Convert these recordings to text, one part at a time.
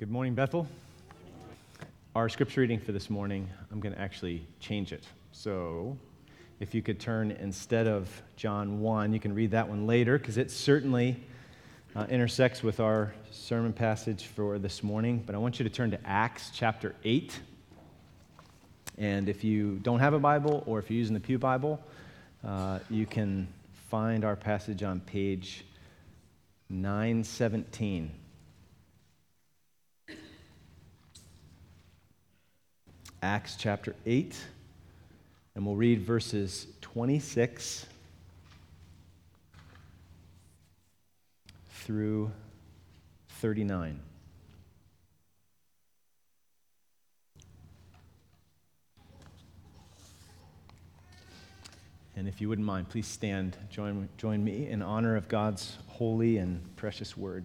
Good morning, Bethel. Our scripture reading for this morning, I'm going to actually change it. So, if you could turn instead of John 1, you can read that one later because it certainly uh, intersects with our sermon passage for this morning. But I want you to turn to Acts chapter 8. And if you don't have a Bible or if you're using the Pew Bible, uh, you can find our passage on page 917. Acts chapter 8, and we'll read verses 26 through 39. And if you wouldn't mind, please stand, join, join me in honor of God's holy and precious word.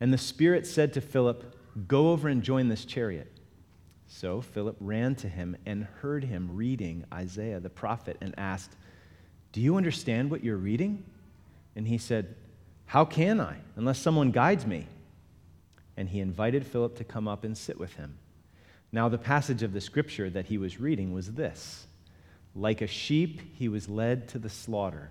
And the Spirit said to Philip, Go over and join this chariot. So Philip ran to him and heard him reading Isaiah the prophet and asked, Do you understand what you're reading? And he said, How can I, unless someone guides me? And he invited Philip to come up and sit with him. Now, the passage of the scripture that he was reading was this Like a sheep, he was led to the slaughter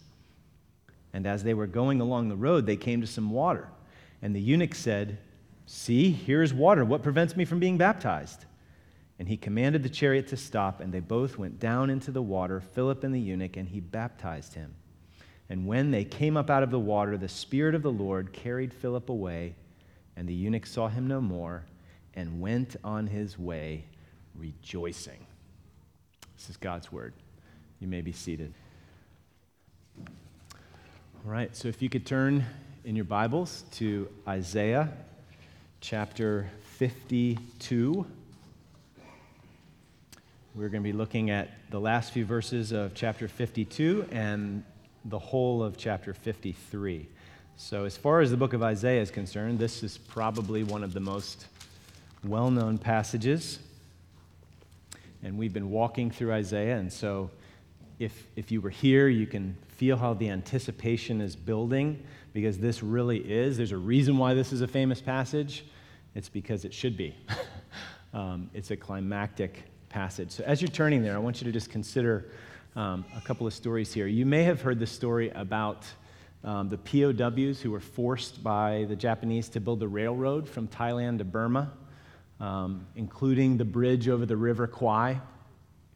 and as they were going along the road, they came to some water. And the eunuch said, See, here's water. What prevents me from being baptized? And he commanded the chariot to stop, and they both went down into the water, Philip and the eunuch, and he baptized him. And when they came up out of the water, the Spirit of the Lord carried Philip away, and the eunuch saw him no more, and went on his way rejoicing. This is God's word. You may be seated. All right, so if you could turn in your Bibles to Isaiah chapter 52. We're going to be looking at the last few verses of chapter 52 and the whole of chapter 53. So, as far as the book of Isaiah is concerned, this is probably one of the most well known passages. And we've been walking through Isaiah, and so if, if you were here, you can feel how the anticipation is building because this really is. There's a reason why this is a famous passage. It's because it should be. um, it's a climactic passage. So as you're turning there, I want you to just consider um, a couple of stories here. You may have heard the story about um, the POWs who were forced by the Japanese to build the railroad from Thailand to Burma, um, including the bridge over the River Kwai.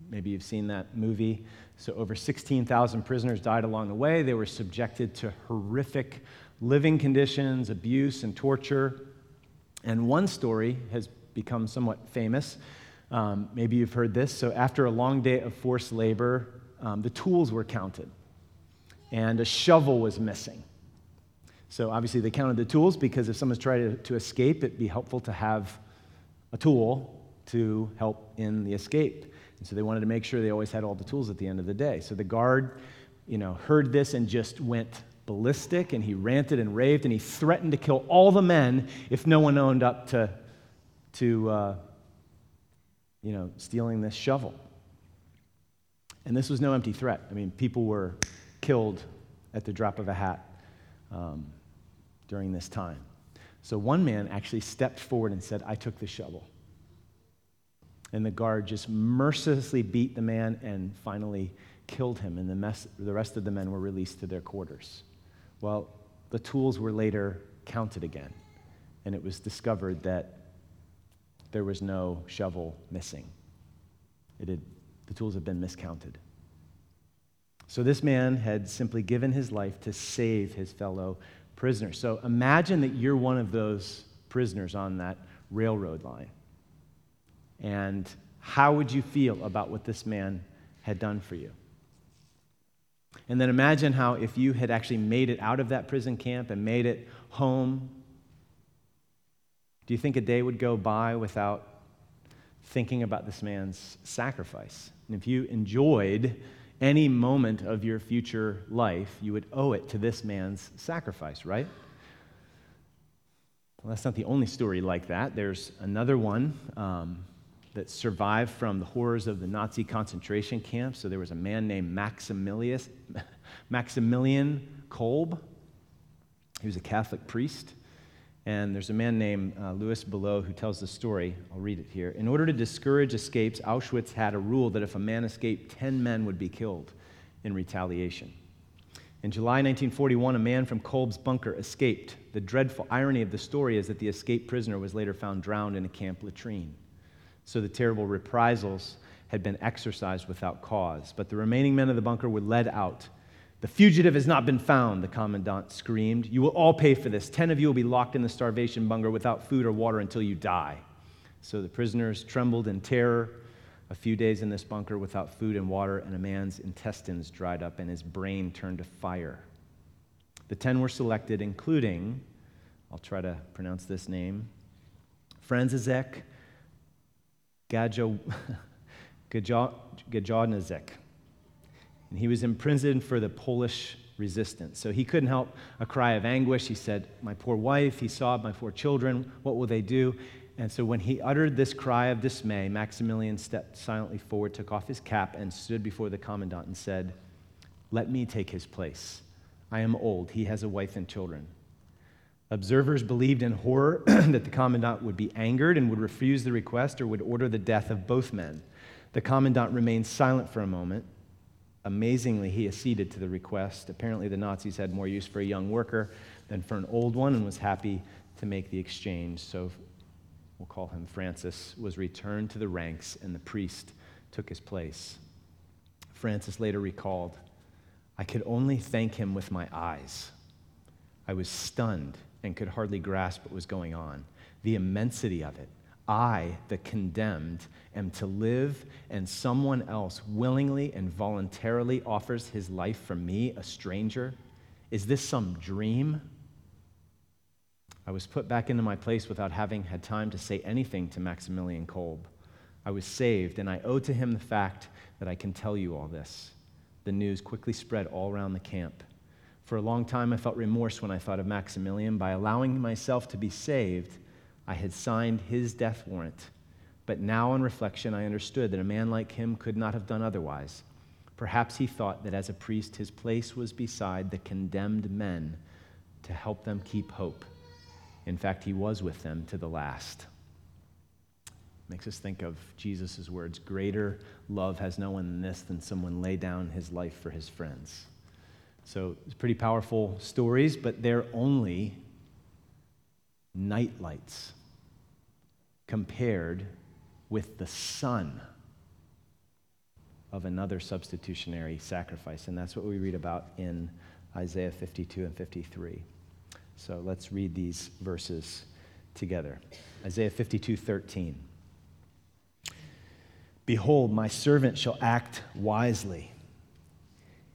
Maybe you've seen that movie. So, over 16,000 prisoners died along the way. They were subjected to horrific living conditions, abuse, and torture. And one story has become somewhat famous. Um, maybe you've heard this. So, after a long day of forced labor, um, the tools were counted, and a shovel was missing. So, obviously, they counted the tools because if someone's trying to, to escape, it'd be helpful to have a tool to help in the escape. And so they wanted to make sure they always had all the tools at the end of the day. So the guard, you know, heard this and just went ballistic and he ranted and raved and he threatened to kill all the men if no one owned up to, to uh, you know, stealing this shovel. And this was no empty threat. I mean, people were killed at the drop of a hat um, during this time. So one man actually stepped forward and said, I took the shovel. And the guard just mercilessly beat the man and finally killed him. And the, mess, the rest of the men were released to their quarters. Well, the tools were later counted again. And it was discovered that there was no shovel missing. It had, the tools had been miscounted. So this man had simply given his life to save his fellow prisoners. So imagine that you're one of those prisoners on that railroad line. And how would you feel about what this man had done for you? And then imagine how, if you had actually made it out of that prison camp and made it home, do you think a day would go by without thinking about this man's sacrifice? And if you enjoyed any moment of your future life, you would owe it to this man's sacrifice, right? Well, that's not the only story like that. There's another one um, that survived from the horrors of the Nazi concentration camp. So there was a man named Maximilius, Maximilian Kolbe. He was a Catholic priest. And there's a man named uh, Louis Below who tells the story. I'll read it here. In order to discourage escapes, Auschwitz had a rule that if a man escaped, 10 men would be killed in retaliation. In July 1941, a man from Kolbe's bunker escaped. The dreadful irony of the story is that the escaped prisoner was later found drowned in a camp latrine. So the terrible reprisals had been exercised without cause. But the remaining men of the bunker were led out the fugitive has not been found, the commandant screamed. You will all pay for this. Ten of you will be locked in the starvation bunker without food or water until you die. So the prisoners trembled in terror. A few days in this bunker without food and water, and a man's intestines dried up and his brain turned to fire. The ten were selected, including, I'll try to pronounce this name, Franzizek Gajodnazek and he was imprisoned for the Polish resistance. So he couldn't help a cry of anguish. He said, My poor wife, he sobbed, my four children, what will they do? And so when he uttered this cry of dismay, Maximilian stepped silently forward, took off his cap, and stood before the commandant and said, Let me take his place. I am old. He has a wife and children. Observers believed in horror that the commandant would be angered and would refuse the request or would order the death of both men. The commandant remained silent for a moment. Amazingly, he acceded to the request. Apparently, the Nazis had more use for a young worker than for an old one and was happy to make the exchange. So we'll call him Francis, was returned to the ranks, and the priest took his place. Francis later recalled, I could only thank him with my eyes. I was stunned and could hardly grasp what was going on. The immensity of it, I, the condemned, am to live, and someone else willingly and voluntarily offers his life for me, a stranger? Is this some dream? I was put back into my place without having had time to say anything to Maximilian Kolbe. I was saved, and I owe to him the fact that I can tell you all this. The news quickly spread all around the camp. For a long time, I felt remorse when I thought of Maximilian. By allowing myself to be saved, I had signed his death warrant. But now, on reflection, I understood that a man like him could not have done otherwise. Perhaps he thought that as a priest, his place was beside the condemned men to help them keep hope. In fact, he was with them to the last. Makes us think of Jesus' words Greater love has no one than this, than someone lay down his life for his friends. So it's pretty powerful stories, but they're only night lights compared with the sun of another substitutionary sacrifice. And that's what we read about in Isaiah 52 and 53. So let's read these verses together. Isaiah 52 13. Behold, my servant shall act wisely.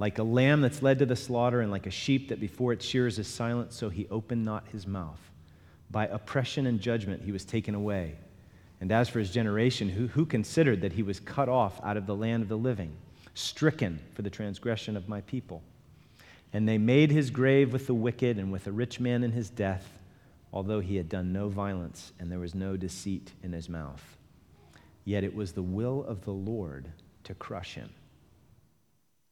Like a lamb that's led to the slaughter, and like a sheep that before its shears is silent, so he opened not his mouth. By oppression and judgment he was taken away. And as for his generation, who, who considered that he was cut off out of the land of the living, stricken for the transgression of my people? And they made his grave with the wicked and with a rich man in his death, although he had done no violence and there was no deceit in his mouth. Yet it was the will of the Lord to crush him.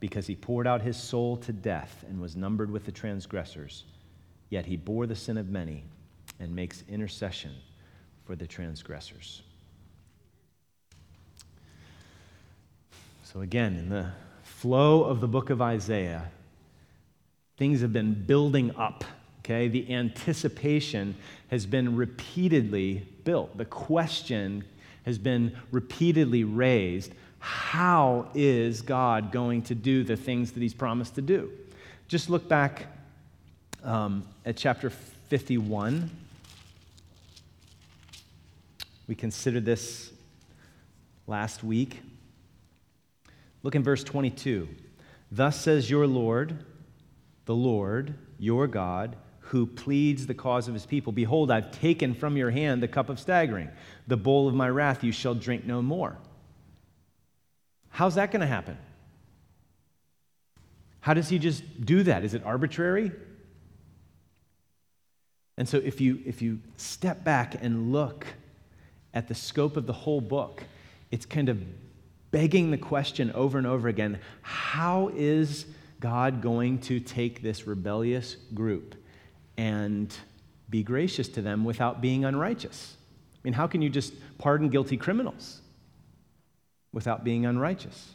because he poured out his soul to death and was numbered with the transgressors. Yet he bore the sin of many and makes intercession for the transgressors. So, again, in the flow of the book of Isaiah, things have been building up. Okay, the anticipation has been repeatedly built. The question has been repeatedly raised how is God going to do the things that He's promised to do? Just look back um, at chapter 51. We considered this last week. Look in verse 22. Thus says your Lord, the Lord, your God, who pleads the cause of his people Behold, I've taken from your hand the cup of staggering. The bowl of my wrath you shall drink no more. How's that going to happen? How does he just do that? Is it arbitrary? And so if you if you step back and look at the scope of the whole book, it's kind of begging the question over and over again, how is God going to take this rebellious group and be gracious to them without being unrighteous? I mean, how can you just pardon guilty criminals? Without being unrighteous.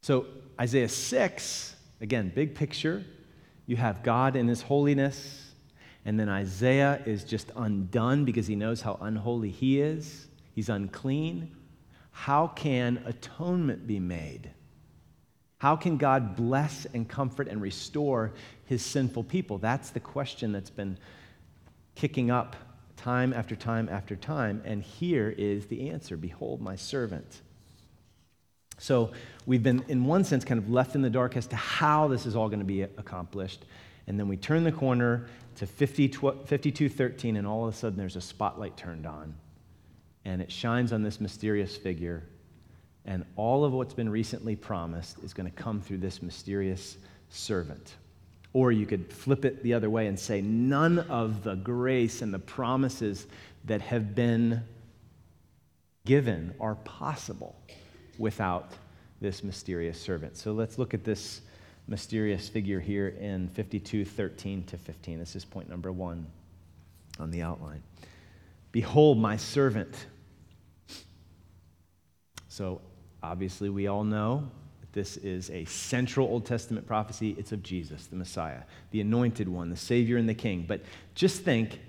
So, Isaiah 6, again, big picture. You have God in his holiness, and then Isaiah is just undone because he knows how unholy he is. He's unclean. How can atonement be made? How can God bless and comfort and restore his sinful people? That's the question that's been kicking up time after time after time. And here is the answer Behold, my servant. So we've been, in one sense, kind of left in the dark as to how this is all going to be accomplished. And then we turn the corner to 50, 5213, and all of a sudden there's a spotlight turned on. And it shines on this mysterious figure. And all of what's been recently promised is going to come through this mysterious servant. Or you could flip it the other way and say, none of the grace and the promises that have been given are possible without this mysterious servant. So let's look at this mysterious figure here in 52 13 to 15. This is point number one on the outline. Behold, my servant. So obviously, we all know this is a central Old Testament prophecy. It's of Jesus, the Messiah, the anointed one, the Savior and the King. But just think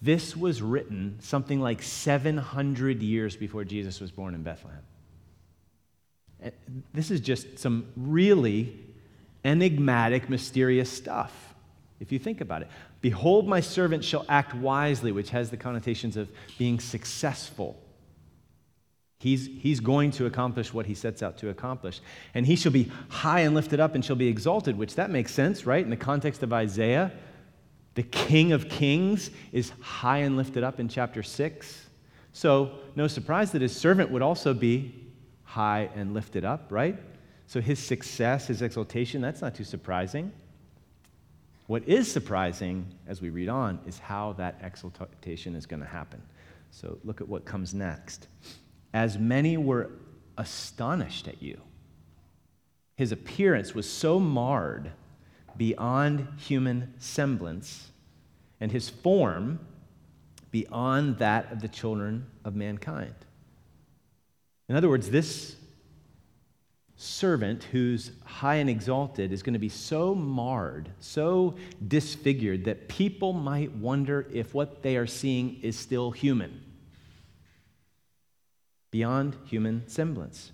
this was written something like 700 years before Jesus was born in Bethlehem. Eh, this is just some really enigmatic, mysterious stuff, if you think about it. Behold, my servant shall act wisely, which has the connotations of being successful He's, he's going to accomplish what he sets out to accomplish. And he shall be high and lifted up and shall be exalted, which that makes sense, right? In the context of Isaiah, the King of Kings is high and lifted up in chapter 6. So, no surprise that his servant would also be high and lifted up, right? So his success, his exaltation, that's not too surprising. What is surprising as we read on is how that exaltation is going to happen. So look at what comes next. As many were astonished at you, his appearance was so marred beyond human semblance, and his form beyond that of the children of mankind. In other words, this servant who's high and exalted is going to be so marred, so disfigured, that people might wonder if what they are seeing is still human, beyond human semblance.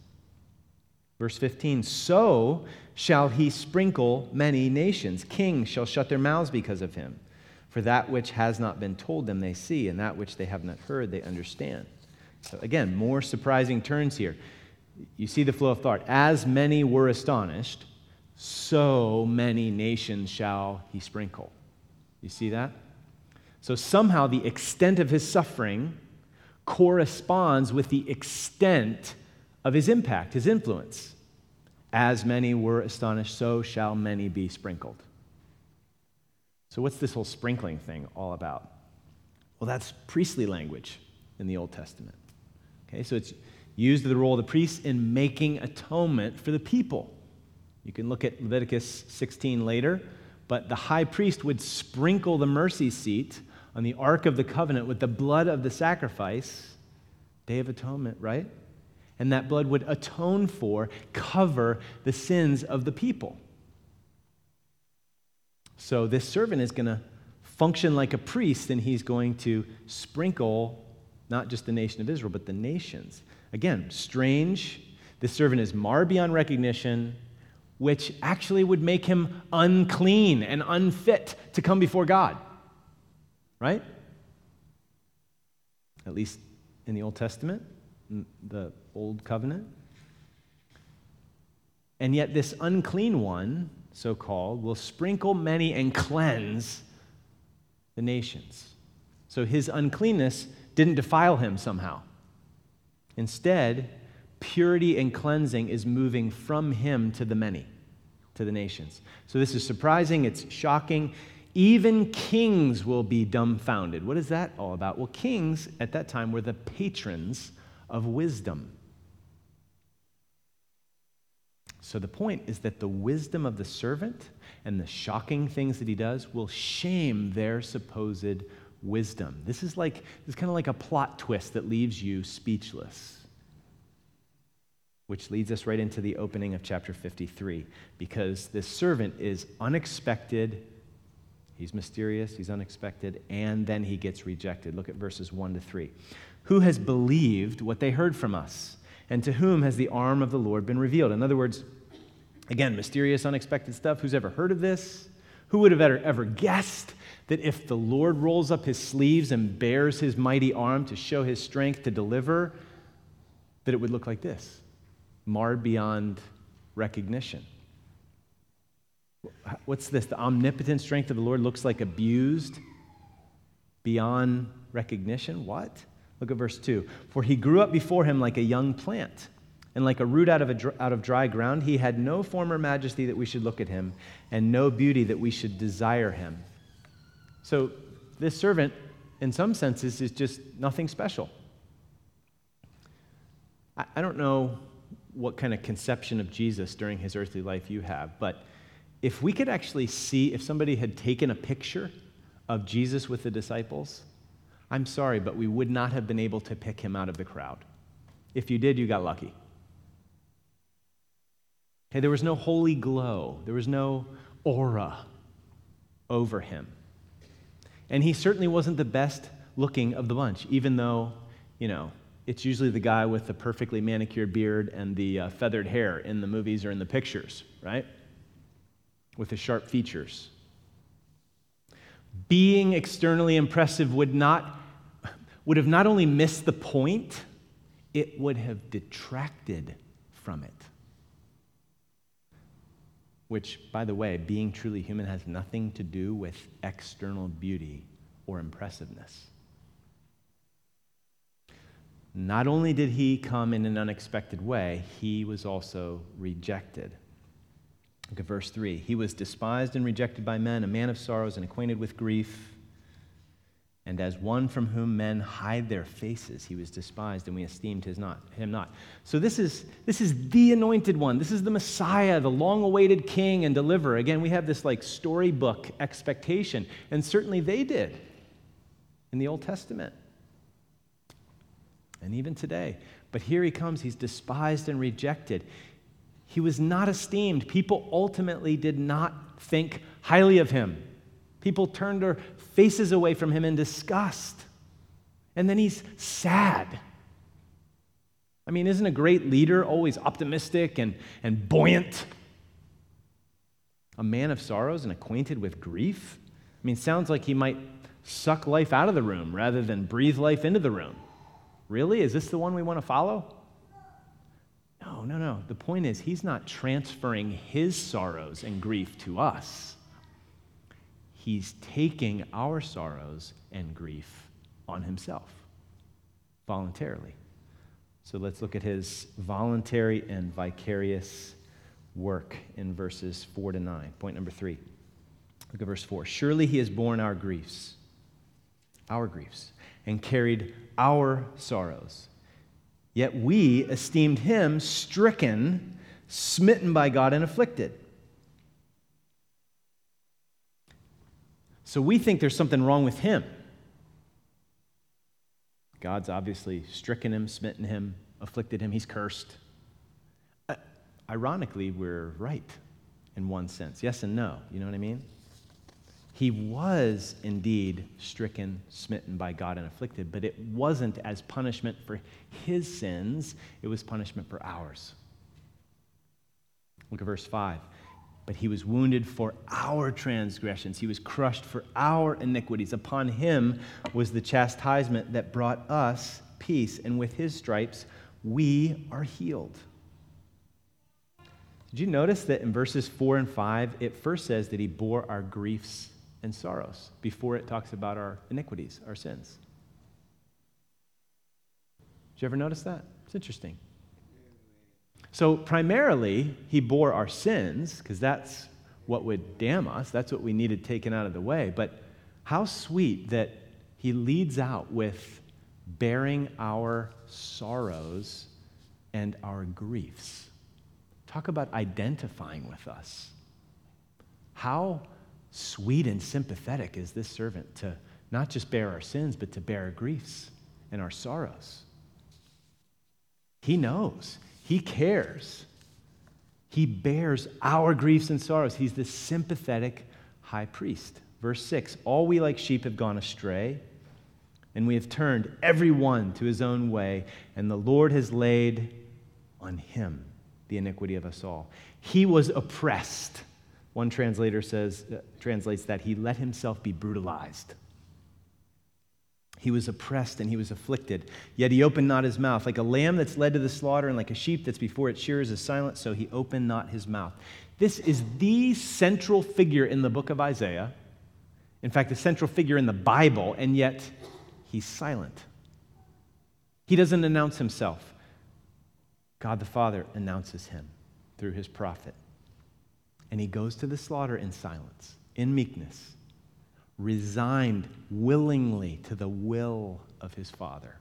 Verse 15 So shall he sprinkle many nations. Kings shall shut their mouths because of him. For that which has not been told them they see, and that which they have not heard they understand. So, again, more surprising turns here you see the flow of thought. As many were astonished, so many nations shall he sprinkle. You see that? So somehow the extent of his suffering corresponds with the extent of his impact, his influence. As many were astonished, so shall many be sprinkled. So, what's this whole sprinkling thing all about? Well, that's priestly language in the Old Testament. Okay, so it's used the role of the priest in making atonement for the people. You can look at Leviticus 16 later, but the high priest would sprinkle the mercy seat on the Ark of the Covenant with the blood of the sacrifice, Day of Atonement, right? And that blood would atone for, cover the sins of the people. So this servant is going to function like a priest, and he's going to sprinkle not just the nation of Israel, but the nations. Again, strange. This servant is marred beyond recognition, which actually would make him unclean and unfit to come before God. Right? At least in the Old Testament, the Old Covenant. And yet, this unclean one, so called, will sprinkle many and cleanse the nations. So his uncleanness didn't defile him somehow. Instead, purity and cleansing is moving from him to the many, to the nations. So this is surprising, it's shocking. Even kings will be dumbfounded. What is that all about? Well, kings at that time were the patrons of wisdom. So the point is that the wisdom of the servant and the shocking things that he does will shame their supposed wisdom. This is like this is kind of like a plot twist that leaves you speechless. Which leads us right into the opening of chapter 53 because this servant is unexpected, he's mysterious, he's unexpected, and then he gets rejected. Look at verses 1 to 3. Who has believed what they heard from us? And to whom has the arm of the Lord been revealed? In other words, again, mysterious, unexpected stuff. Who's ever heard of this? Who would have ever, ever guessed that if the Lord rolls up his sleeves and bares his mighty arm to show his strength to deliver, that it would look like this marred beyond recognition. What's this? The omnipotent strength of the Lord looks like abused beyond recognition? What? Look at verse 2. For he grew up before him like a young plant, and like a root out of, a, out of dry ground. He had no former majesty that we should look at him, and no beauty that we should desire him. So this servant, in some senses, is just nothing special. I, I don't know what kind of conception of Jesus during his earthly life you have, but if we could actually see, if somebody had taken a picture of Jesus with the disciples, I'm sorry, but we would not have been able to pick him out of the crowd. If you did, you got lucky. Okay, there was no holy glow, there was no aura over him. And he certainly wasn't the best looking of the bunch, even though, you know, it's usually the guy with the perfectly manicured beard and the uh, feathered hair in the movies or in the pictures, right? With the sharp features. Being externally impressive would not would have not only missed the point, it would have detracted from it. Which, by the way, being truly human has nothing to do with external beauty or impressiveness. not only did he come in an unexpected way, he was also rejected. Look at verse 3. He was despised and rejected by men, a man of sorrows and acquainted with grief. And as one from whom men hide their faces, he was despised, and we esteemed his not, him not. So this is, this is the anointed one. This is the Messiah, the long-awaited king and deliverer. Again, we have this like storybook expectation, and certainly they did in the Old Testament and even today. But here he comes, he's despised and rejected. He was not esteemed. People ultimately did not think highly of him. People turned their faces away from him in disgust. And then he's sad. I mean, isn't a great leader always optimistic and, and buoyant? A man of sorrows and acquainted with grief? I mean, sounds like he might suck life out of the room rather than breathe life into the room. Really? Is this the one we want to follow? No, no, no. The point is, he's not transferring his sorrows and grief to us. He's taking our sorrows and grief on himself voluntarily. So let's look at his voluntary and vicarious work in verses 4 to 9. Point number 3. Look at verse 4. Surely he has borne our griefs, our griefs, and carried our sorrows. Yet we esteemed him stricken, smitten by God, and afflicted. So we think there's something wrong with him. God's obviously stricken him, smitten him, afflicted him, he's cursed. Uh, ironically, we're right in one sense. Yes and no. You know what I mean? He was indeed stricken, smitten by God, and afflicted, but it wasn't as punishment for his sins, it was punishment for ours. Look at verse 5. But he was wounded for our transgressions. He was crushed for our iniquities. Upon him was the chastisement that brought us peace, and with his stripes we are healed. Did you notice that in verses 4 and 5, it first says that he bore our griefs and sorrows before it talks about our iniquities, our sins. Did you ever notice that? It's interesting. So, primarily, he bore our sins, because that's what would damn us. That's what we needed taken out of the way. But how sweet that he leads out with bearing our sorrows and our griefs. Talk about identifying with us. How sweet and sympathetic is this servant to not just bear our sins, but to bear our griefs and our sorrows. He knows, He cares. He bears our griefs and sorrows. He's the sympathetic high priest. Verse 6 All we like sheep have gone astray, and we have turned every one to his own way, and the Lord has laid on him the iniquity of us all. He was oppressed one translator says, uh, translates that he let himself be brutalized. He was oppressed and he was afflicted, yet he opened not his mouth. Like a lamb that's led to the slaughter and like a sheep that's before its shearers is silent, so he opened not his mouth. This is the central figure in the book of Isaiah. In fact, the central figure in the Bible, and yet he's silent. He doesn't announce himself. God the Father announces him through his prophet and he goes to the slaughter in silence, in meekness, resigned willingly to the will of his Father.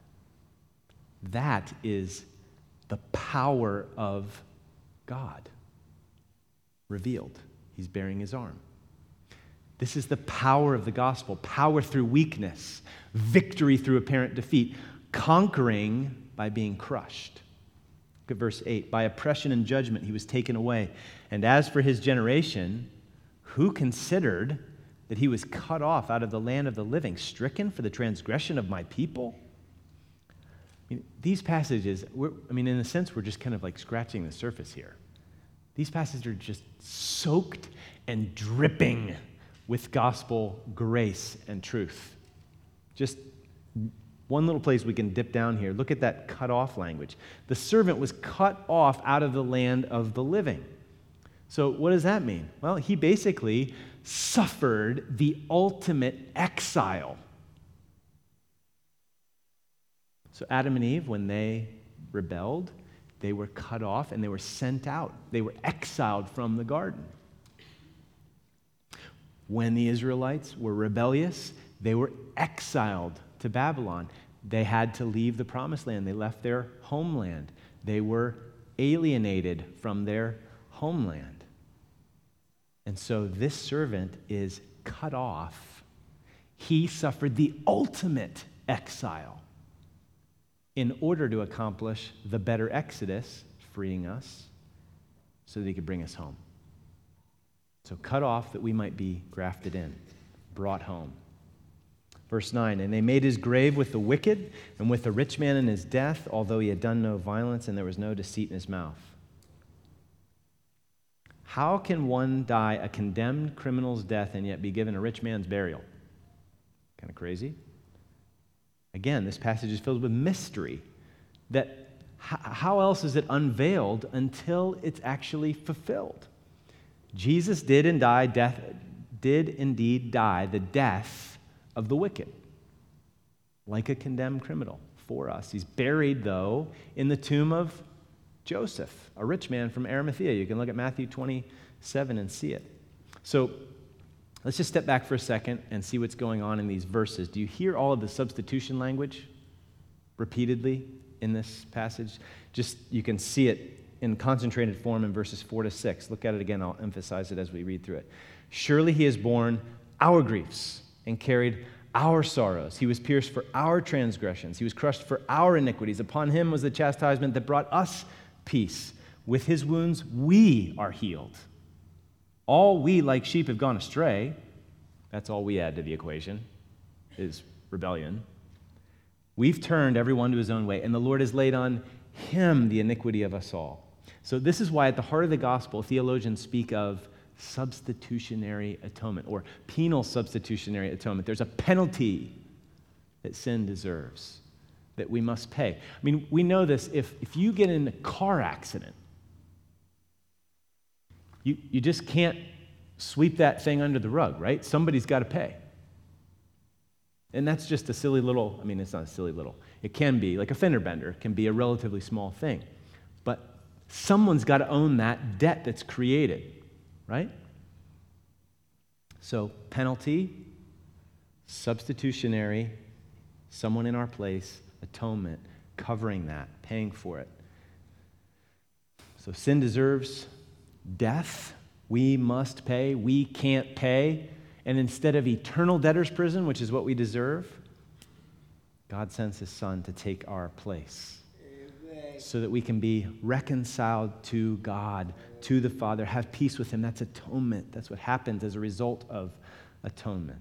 That is the power of God revealed. He's baring his arm. This is the power of the gospel power through weakness, victory through apparent defeat, conquering by being crushed. At verse 8. By oppression and judgment he was taken away. And as for his generation, who considered that he was cut off out of the land of the living, stricken for the transgression of my people? I mean, these passages, I mean, in a sense, we're just kind of like scratching the surface here. These passages are just soaked and dripping with gospel grace and truth. Just one little place we can dip down here. Look at that cut off language. The servant was cut off out of the land of the living. So, what does that mean? Well, he basically suffered the ultimate exile. So, Adam and Eve, when they rebelled, they were cut off and they were sent out. They were exiled from the garden. When the Israelites were rebellious, they were exiled to Babylon. They had to leave the promised land. They left their homeland. They were alienated from their homeland. And so this servant is cut off. He suffered the ultimate exile in order to accomplish the better exodus, freeing us so that he could bring us home. So, cut off that we might be grafted in, brought home. Verse 9, and they made his grave with the wicked and with the rich man in his death, although he had done no violence and there was no deceit in his mouth. How can one die a condemned criminal's death and yet be given a rich man's burial? Kind of crazy. Again, this passage is filled with mystery that how else is it unveiled until it's actually fulfilled? Jesus did and die death did indeed die the death of the wicked like a condemned criminal for us. He's buried though in the tomb of Joseph, a rich man from Arimathea. You can look at Matthew 27 and see it. So Let's just step back for a second and see what's going on in these verses. Do you hear all of the substitution language repeatedly in this passage? Just you can see it in concentrated form in verses 4 to 6. Look at it again. I'll emphasize it as we read through it. Surely he has borne our griefs and carried our sorrows. He was pierced for our transgressions. He was crushed for our iniquities. Upon him was the chastisement that brought us peace. With his wounds, we are healed. All we, like sheep, have gone astray. That's all we add to the equation, is rebellion. We've turned everyone to his own way, and the Lord has laid on him the iniquity of us all. So, this is why at the heart of the gospel, theologians speak of substitutionary atonement or penal substitutionary atonement. There's a penalty that sin deserves that we must pay. I mean, we know this if, if you get in a car accident, you, you just can't sweep that thing under the rug, right? Somebody's got to pay. And that's just a silly little, I mean, it's not a silly little. It can be, like a fender bender, can be a relatively small thing. But someone's got to own that debt that's created, right? So, penalty, substitutionary, someone in our place, atonement, covering that, paying for it. So, sin deserves death, we must pay, we can't pay. And instead of eternal debtor's prison, which is what we deserve, God sends his son to take our place so that we can be reconciled to God, to the Father, have peace with him. That's atonement. That's what happens as a result of atonement.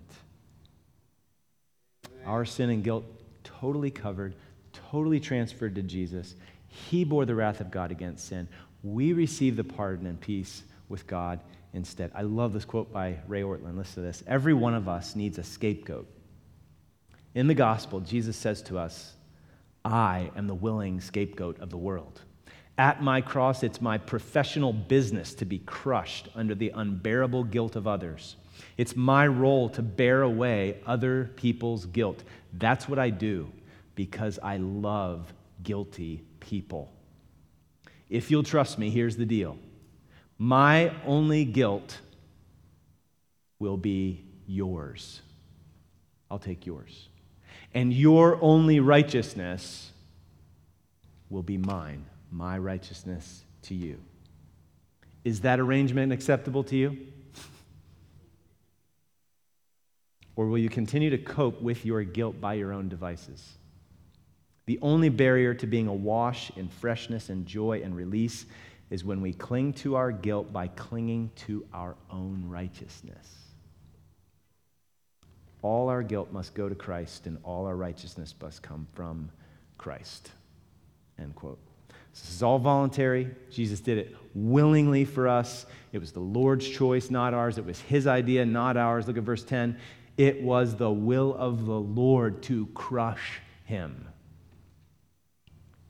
Our sin and guilt totally covered, totally transferred to Jesus. He bore the wrath of God against sin we receive the pardon and peace with God instead. I love this quote by Ray Ortlund. Listen to this. Every one of us needs a scapegoat. In the gospel, Jesus says to us, I am the willing scapegoat of the world. At my cross, it's my professional business to be crushed under the unbearable guilt of others. It's my role to bear away other people's guilt. That's what I do because I love guilty people. If you'll trust me, here's the deal my only guilt will be yours. I'll take yours. And your only righteousness will be mine, my righteousness to you. Is that arrangement acceptable to you? Or will you continue to cope with your guilt by your own devices? The only barrier to being awash in freshness and joy and release is when we cling to our guilt by clinging to our own righteousness. All our guilt must go to Christ, and all our righteousness must come from Christ. End quote. This is all voluntary. Jesus did it willingly for us. It was the Lord's choice, not ours. It was his idea, not ours. Look at verse 10. It was the will of the Lord to crush him.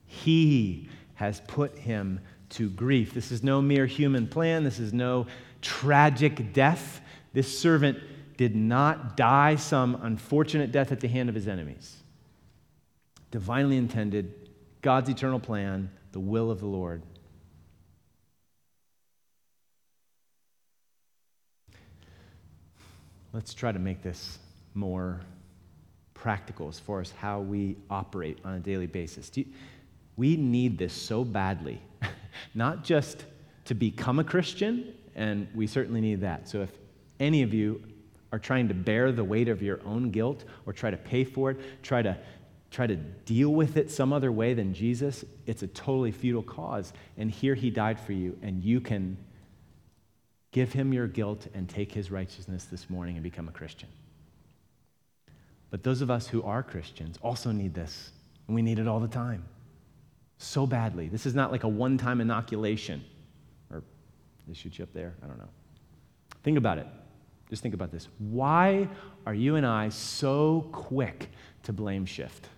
He has put him to grief. This is no mere human plan. This is no tragic death. This servant did not die some unfortunate death at the hand of his enemies. divinely intended, God's eternal plan, the will of the Lord. Let's try to make this more practical as far as how we operate on a daily basis. You, we need this so badly, not just to become a Christian, and we certainly need that. So if any of you are trying to bear the weight of your own guilt or try to pay for it, try to try to deal with it some other way than Jesus, it's a totally futile cause. And here he died for you, and you can give him your guilt and take his righteousness this morning and become a Christian. But those of us who are Christians also need this, and we need it all the time. So badly. This is not like a one time inoculation. Or they shoot you up there? I don't know. Think about it. Just think about this. Why are you and I so quick to blame shift?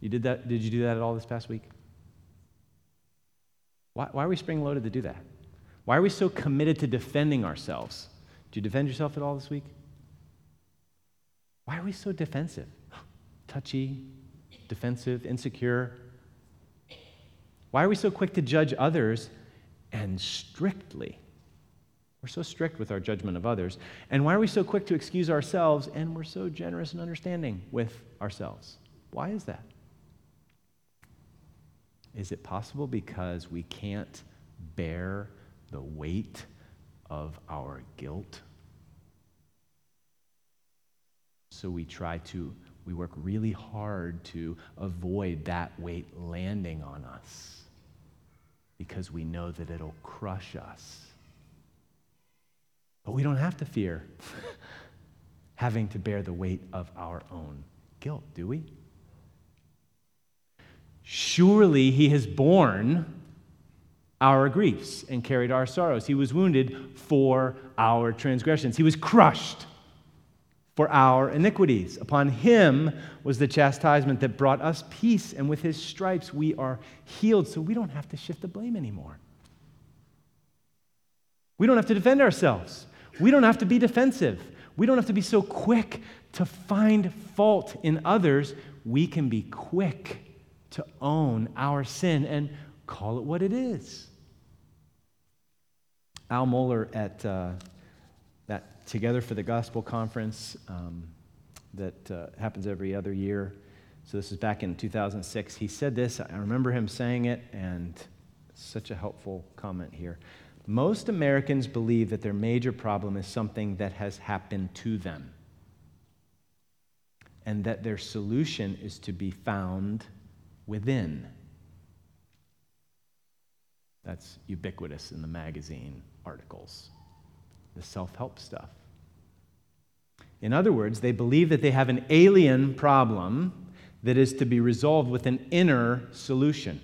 You did that? Did you do that at all this past week? Why, why are we spring loaded to do that? Why are we so committed to defending ourselves? Did you defend yourself at all this week? Why are we so defensive? Touchy, defensive, insecure? Why are we so quick to judge others and strictly? We're so strict with our judgment of others. And why are we so quick to excuse ourselves and we're so generous and understanding with ourselves? Why is that? Is it possible because we can't bear the weight of our guilt? So we try to, we work really hard to avoid that weight landing on us because we know that it'll crush us. But we don't have to fear having to bear the weight of our own guilt, do we? Surely he has borne our griefs and carried our sorrows. He was wounded for our transgressions. He was crushed for our iniquities. Upon him was the chastisement that brought us peace, and with his stripes we are healed, so we don't have to shift the blame anymore. We don't have to defend ourselves. We don't have to be defensive. We don't have to be so quick to find fault in others. We can be quick to own our sin and call it what it is. Al Mohler at uh, together for the gospel conference um, that uh, happens every other year. So this is back in 2006. He said this. I remember him saying it, and such a helpful comment here. Most Americans believe that their major problem is something that has happened to them, and that their solution is to be found within. That's ubiquitous in the magazine articles, the self help stuff. In other words, they believe that they have an alien problem that is to be resolved with an inner solution.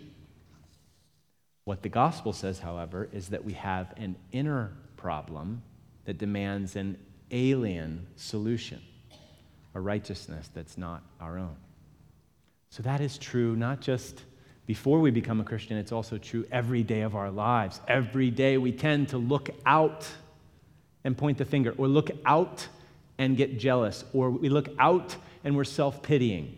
What the gospel says, however, is that we have an inner problem that demands an alien solution, a righteousness that's not our own. So that is true not just before we become a Christian, it's also true every day of our lives. Every day we tend to look out and point the finger, or look out and get jealous, or we look out and we're self pitying.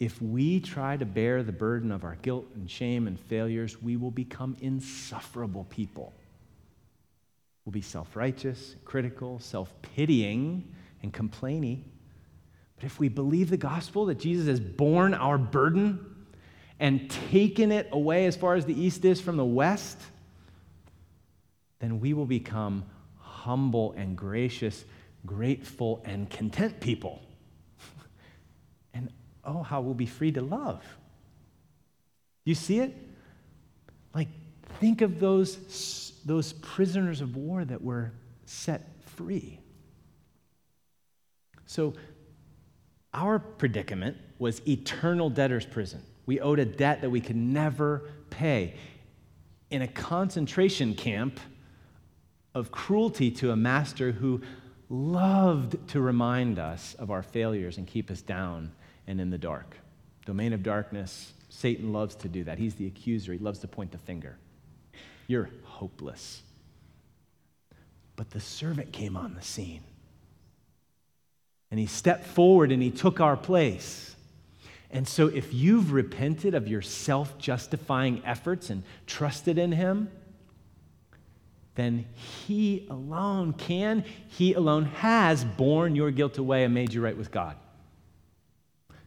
If we try to bear the burden of our guilt and shame and failures, we will become insufferable people. We'll be self righteous, critical, self pitying, and complaining. But if we believe the gospel that Jesus has borne our burden and taken it away as far as the east is from the west, then we will become humble and gracious, grateful and content people. and oh, how we'll be free to love. You see it? Like, think of those, those prisoners of war that were set free. So, our predicament was eternal debtor's prison. We owed a debt that we could never pay. In a concentration camp, of cruelty to a master who loved to remind us of our failures and keep us down and in the dark. Domain of darkness, Satan loves to do that. He's the accuser, he loves to point the finger. You're hopeless. But the servant came on the scene. And he stepped forward and he took our place. And so, if you've repented of your self justifying efforts and trusted in him, then he alone can, he alone has borne your guilt away and made you right with God.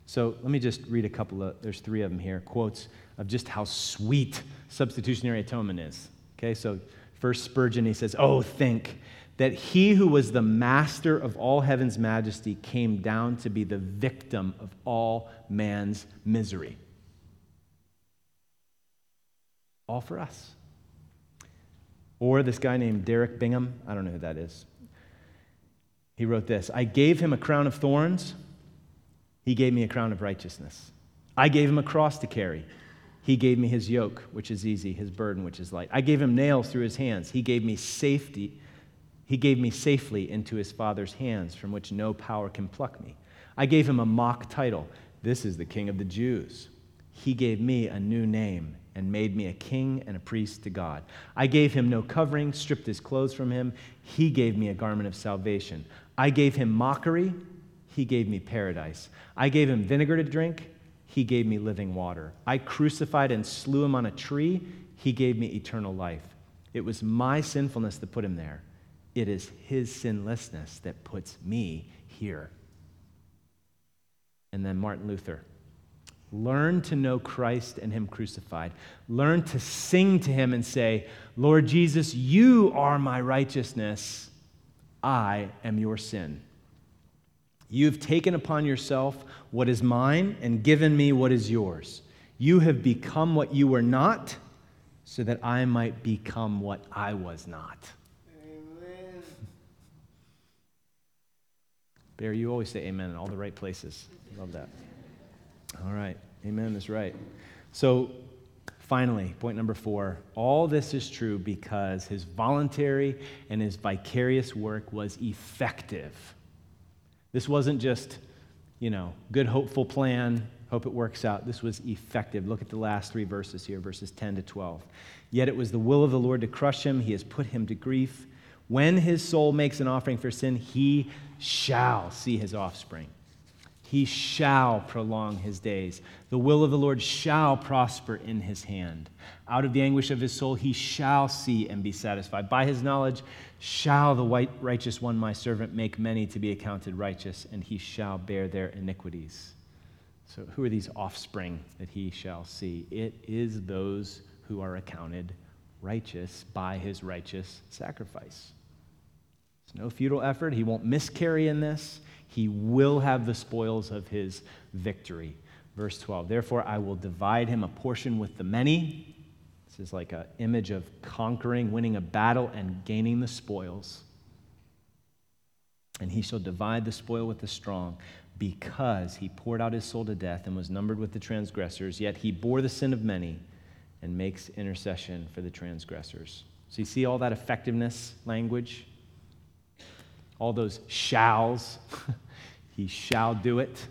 So let me just read a couple of, there's three of them here, quotes of just how sweet substitutionary atonement is. Okay, so first Spurgeon, he says, Oh, think that he who was the master of all heaven's majesty came down to be the victim of all man's misery. All for us. Or this guy named Derek Bingham, I don't know who that is. He wrote this I gave him a crown of thorns he gave me a crown of righteousness. I gave him a cross to carry. He gave me his yoke, which is easy, his burden, which is light. I gave him nails through his hands. He gave me safety. He gave me safely into his father's hands, from which no power can pluck me. I gave him a mock title. This is the King of the Jews. He gave me a new name and made me a king and a priest to God. I gave him no covering, stripped his clothes from him. He gave me a garment of salvation. I gave him mockery he gave me paradise. I gave him vinegar to drink. He gave me living water. I crucified and slew him on a tree. He gave me eternal life. It was my sinfulness that put him there. It is his sinlessness that puts me here. And then Martin Luther. Learn to know Christ and Him crucified. Learn to sing to Him and say, Lord Jesus, you are my righteousness. I am your sin. You've taken upon yourself what is mine and given me what is yours. You have become what you were not, so that I might become what I was not. Amen. Bear, you always say amen in all the right places. Love that. All right. Amen is right. So, finally, point number four all this is true because his voluntary and his vicarious work was effective. This wasn't just, you know, good, hopeful plan, hope it works out. This was effective. Look at the last three verses here, verses 10 to 12. Yet it was the will of the Lord to crush him, he has put him to grief. When his soul makes an offering for sin, he shall see his offspring. He shall prolong his days. The will of the Lord shall prosper in his hand. Out of the anguish of his soul, he shall see and be satisfied. By his knowledge, shall the righteous one, my servant, make many to be accounted righteous, and he shall bear their iniquities. So, who are these offspring that he shall see? It is those who are accounted righteous by his righteous sacrifice. It's no futile effort. He won't miscarry in this. He will have the spoils of his victory. Verse 12 Therefore, I will divide him a portion with the many this is like an image of conquering, winning a battle, and gaining the spoils. And he shall divide the spoil with the strong, because he poured out his soul to death and was numbered with the transgressors, yet he bore the sin of many and makes intercession for the transgressors. So you see all that effectiveness language? All those shalls. he shall do it.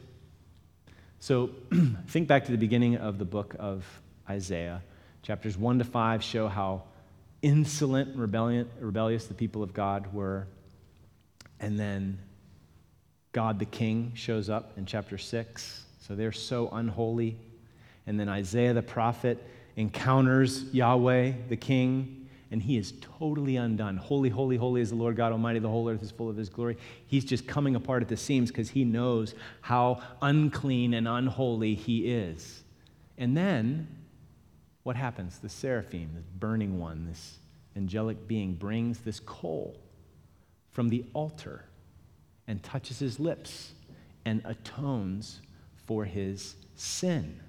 So think back to the beginning of the book of Isaiah. Chapters 1 to 5 show how insolent rebellious the people of God were. And then God the King shows up in chapter 6. So they're so unholy. And then Isaiah the prophet encounters Yahweh the King, and he is totally undone. Holy, holy, holy is the Lord God Almighty. The whole earth is full of his glory. He's just coming apart at the seams because he knows how unclean and unholy he is. And then what happens? The seraphim, this burning one, this angelic being, brings this coal from the altar and touches his lips and atones for his sin.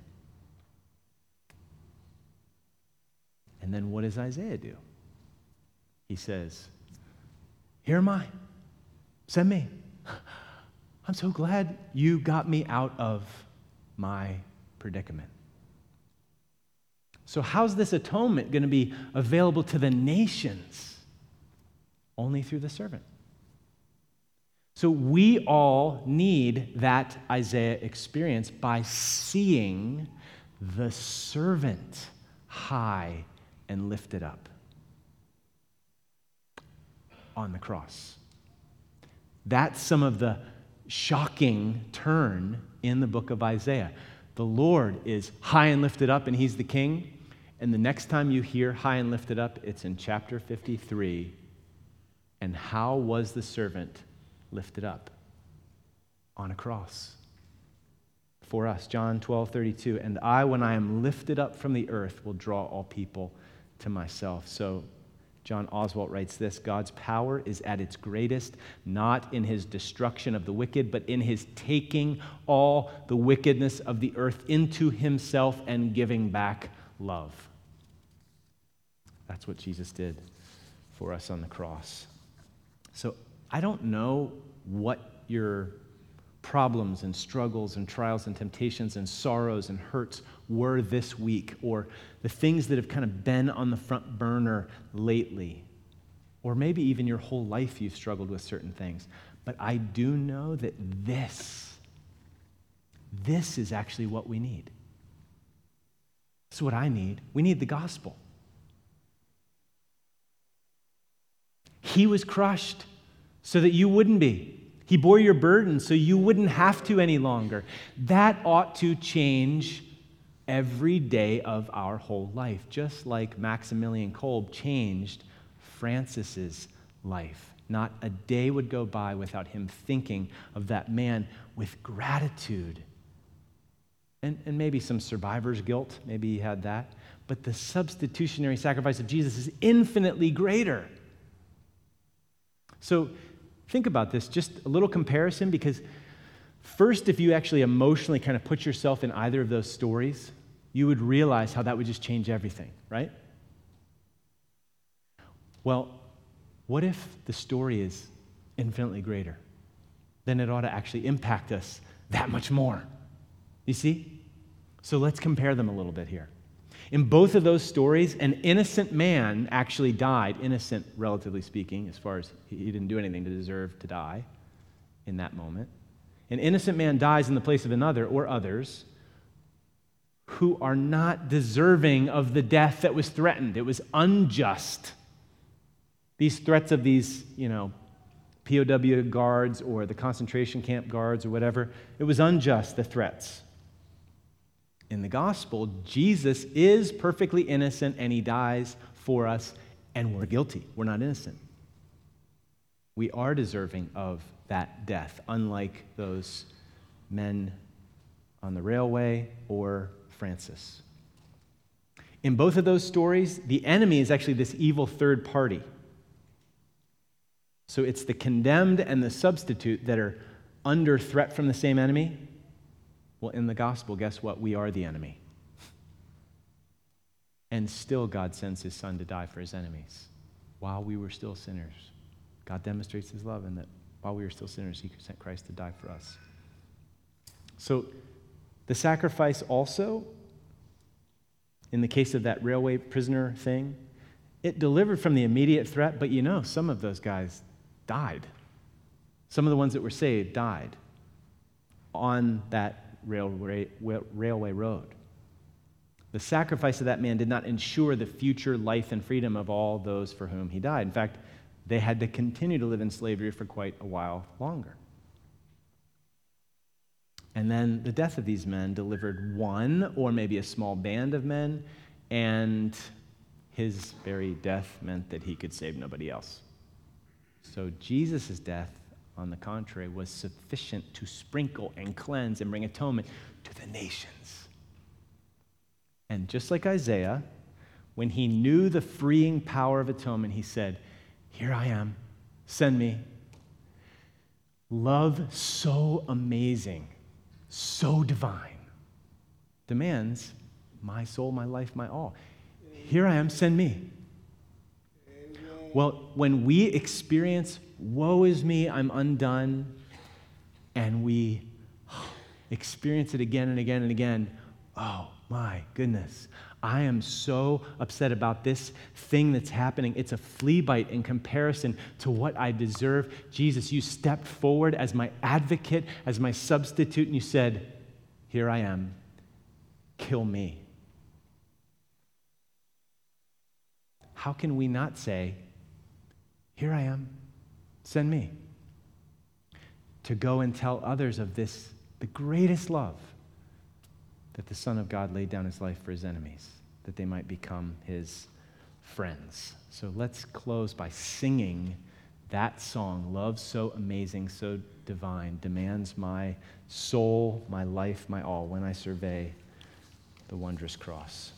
And then what does Isaiah do? He says, Here am I. Send me. I'm so glad you got me out of my predicament. So, how's this atonement going to be available to the nations? Only through the servant. So, we all need that Isaiah experience by seeing the servant high and lifted up. On the cross. That's some of the shocking turn in the book of Isaiah. The Lord is high and lifted up, and he's the king. And the next time you hear high and lifted up, it's in chapter 53. And how was the servant lifted up? On a cross. For us, John 12, 32. And I, when I am lifted up from the earth, will draw all people to myself. So John Oswalt writes this God's power is at its greatest, not in his destruction of the wicked, but in his taking all the wickedness of the earth into himself and giving back love. That's what Jesus did for us on the cross. So I don't know what your problems and struggles and trials and temptations and sorrows and hurts were this week, or the things that have kind of been on the front burner lately, or maybe even your whole life you've struggled with certain things. But I do know that this, this is actually what we need. This is what I need. We need the gospel. He was crushed so that you wouldn't be. He bore your burden so you wouldn't have to any longer. That ought to change every day of our whole life, just like Maximilian Kolbe changed Francis's life. Not a day would go by without him thinking of that man with gratitude. And, and maybe some survivor's guilt, maybe he had that. But the substitutionary sacrifice of Jesus is infinitely greater. So Think about this, just a little comparison, because first, if you actually emotionally kind of put yourself in either of those stories, you would realize how that would just change everything, right? Well, what if the story is infinitely greater? Then it ought to actually impact us that much more. You see? So let's compare them a little bit here. In both of those stories, an innocent man actually died, innocent, relatively speaking, as far as he didn't do anything to deserve to die in that moment. An innocent man dies in the place of another or others who are not deserving of the death that was threatened. It was unjust. These threats of these, you know, POW guards or the concentration camp guards or whatever, it was unjust, the threats in the gospel, Jesus is perfectly innocent and he dies for us, and we're guilty. We're not innocent. We are deserving of that death, unlike those men on the railway or Francis. In both of those stories, the enemy is actually this evil third party. So it's the condemned and the substitute that are under threat from the same enemy, well, in the gospel, guess what? We are the enemy. And still, God sends his son to die for his enemies while we were still sinners. God demonstrates his love in that while we were still sinners, he sent Christ to die for us. So, the sacrifice also, in the case of that railway prisoner thing, it delivered from the immediate threat, but you know, some of those guys died. Some of the ones that were saved died on that railway, railway road. The sacrifice of that man did not ensure the future life and freedom of all those for whom he died. In fact, they had to continue to live in slavery for quite a while longer. And then the death of these men delivered one or maybe a small band of men, and his very death meant that he could save nobody else. So Jesus' death on the contrary, was sufficient to sprinkle and cleanse and bring atonement to the nations. And just like Isaiah, when he knew the freeing power of atonement, he said, Here I am, send me. Love so amazing, so divine, demands my soul, my life, my all. Here I am, send me. Well, when we experience woe is me, I'm undone, and we experience it again and again and again, oh my goodness, I am so upset about this thing that's happening. It's a flea bite in comparison to what I deserve. Jesus, you stepped forward as my advocate, as my substitute, and you said, Here I am, kill me. How can we not say, Here I am, Send me to go and tell others of this, the greatest love that the Son of God laid down his life for his enemies, that they might become his friends. So let's close by singing that song, Love So Amazing, So Divine, demands my soul, my life, my all when I survey the wondrous cross.